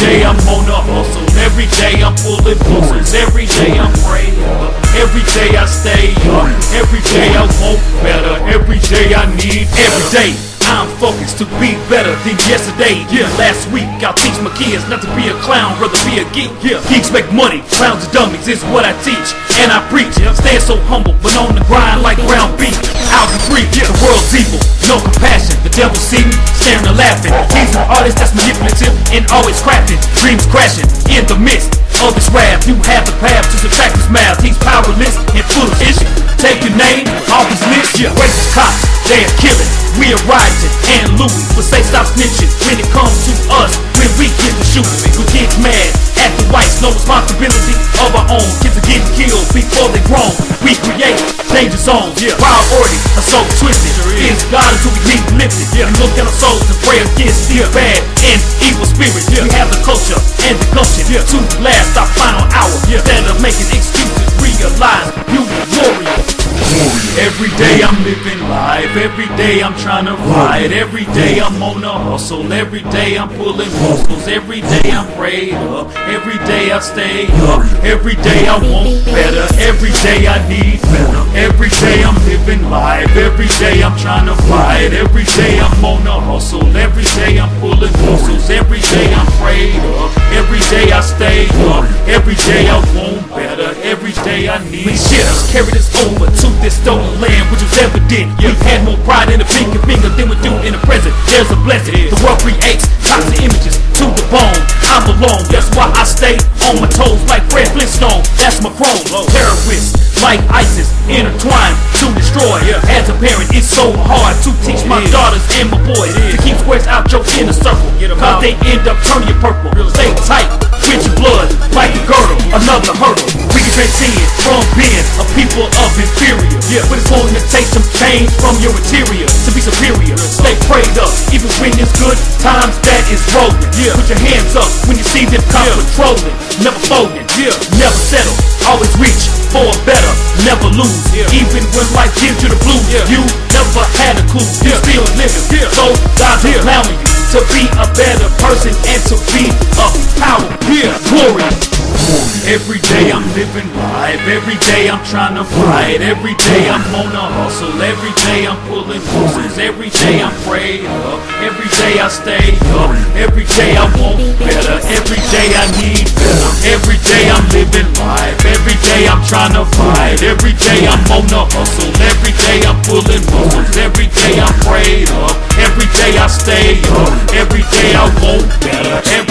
day I'm on the hustle. Every day I'm pulling muscles. Every day I'm praying. Every day I stay up. Every day I want better. Every day I need. Every day I'm focused to be better than yesterday. Yeah, last week I'll teach my kids not to be a clown, rather be a geek. Yeah, geeks make money, clowns are dummies is what I teach and I preach. Stand so humble, but on the grind like ground beef. Out the free, yeah, the world's evil, no compassion. Devil see me staring and laughing. He's an artist that's manipulative and always crafting. Dreams crashing in the midst of his wrath. You have the path to subtract his math. He's powerless and foolish. Take your name off his responsibility of our own. Kids are getting killed before they grown. We create danger zones. Yeah. Priorities are so twisted. It's God until we need lifted. Yeah. We look at our souls and pray against the bad and evil spirits. Yeah. We have the culture and the gumption yeah. to last our final hour. Yeah. Instead of making excuses, realize you warrior. Every day I'm living life, every day I'm trying to fight, every day I'm on a hustle, every day I'm pulling muscles, every day I'm prayed up, every day I stay up, every day I want better, every day I need better, every day I'm living life, every day I'm trying to fight, every day I'm on a hustle, every day I'm pulling muscles, every day I'm prayed up, every day I stay up, every day I want day I need. We ships carried us over to this stolen land, which was evident. We had more pride in the pinky finger than we do in the present. There's a blessing. The world creates toxic images to the bone. I'm alone, that's why I stay on my toes like Fred Flintstone. That's my chrome. Terrorists like ISIS intertwined to destroy. As a parent, it's so hard to teach my daughters and my boys to keep squares out your inner circle. Cause they end up turning purple. Stay tight with your blood like a girdle. Another hurdle. Transcend from being a people of inferior. Yeah, but it's going to take some change from your interior to be superior. Stay prayed up, even when it's good times that is rolling. Yeah, put your hands up when you see them come patrolling. Never folding, yeah, never settle. Always reach for a better, never lose. Even when life gives you the blues, you never had a clue. You're still living, so God's allowing you to be a better person and to be a power, glory. Every day I'm living life, every day I'm trying to fight, every day I'm on a hustle, every day I'm pulling muscles, every day I'm prayed up, every day I stay up, every day I want better, every day I need better, every day I'm living life, every day I'm trying to fight, every day I'm on a hustle, every day I'm pulling muscles, every day I'm prayed up, every day I stay up, every day I want better, every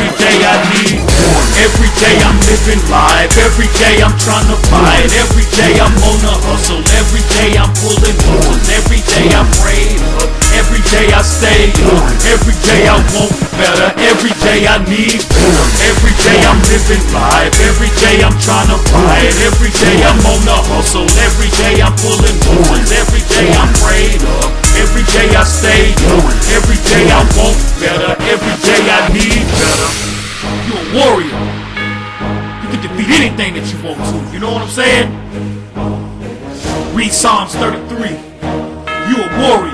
living life, every day I'm trying to fight, every day I'm on a hustle, every day I'm pulling muscles, every day I'm up, every day I stay up, every day I want better, every day I need better, every day I'm living life, every day I'm trying to fight, every day I'm on a hustle, every day I'm pulling muscles, every day I'm prayed up, every day I stay up, every day I want better, know what I'm saying? Read Psalms 33. You a warrior.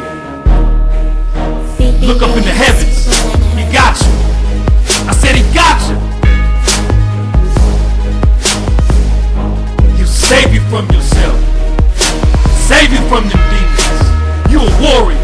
Look up in the heavens. He got you. I said he got you. He'll save you from yourself. Save you from them demons. You a warrior.